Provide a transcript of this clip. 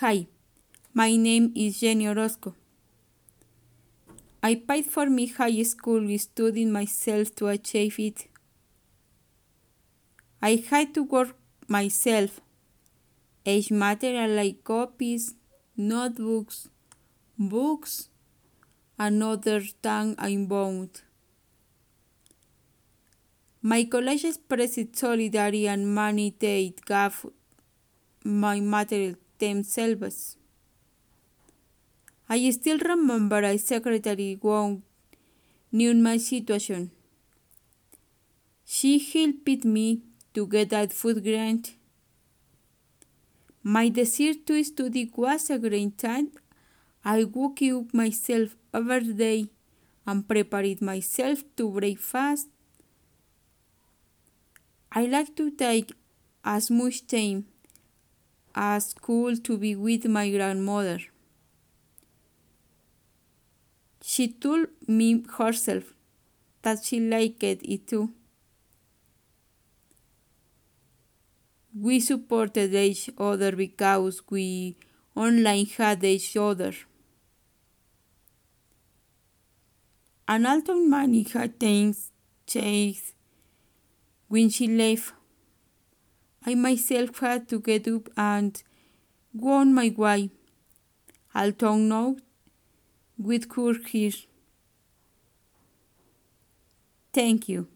Hi, my name is Jenny Orozco. I paid for my high school studying myself to achieve it. I had to work myself. Each material like copies, notebooks, books, and other than I bought. My college expressed solidarity and money they gave my material themselves. I still remember a secretary who knew my situation. She helped me to get a food grant. My desire to study was a great time. I woke up myself every day and prepared myself to breakfast. I like to take as much time as cool to be with my grandmother. She told me herself that she liked it too. We supported each other because we online had each other. And although money had things changed when she left, I myself had to get up and go on my way. Although now with her. Thank you.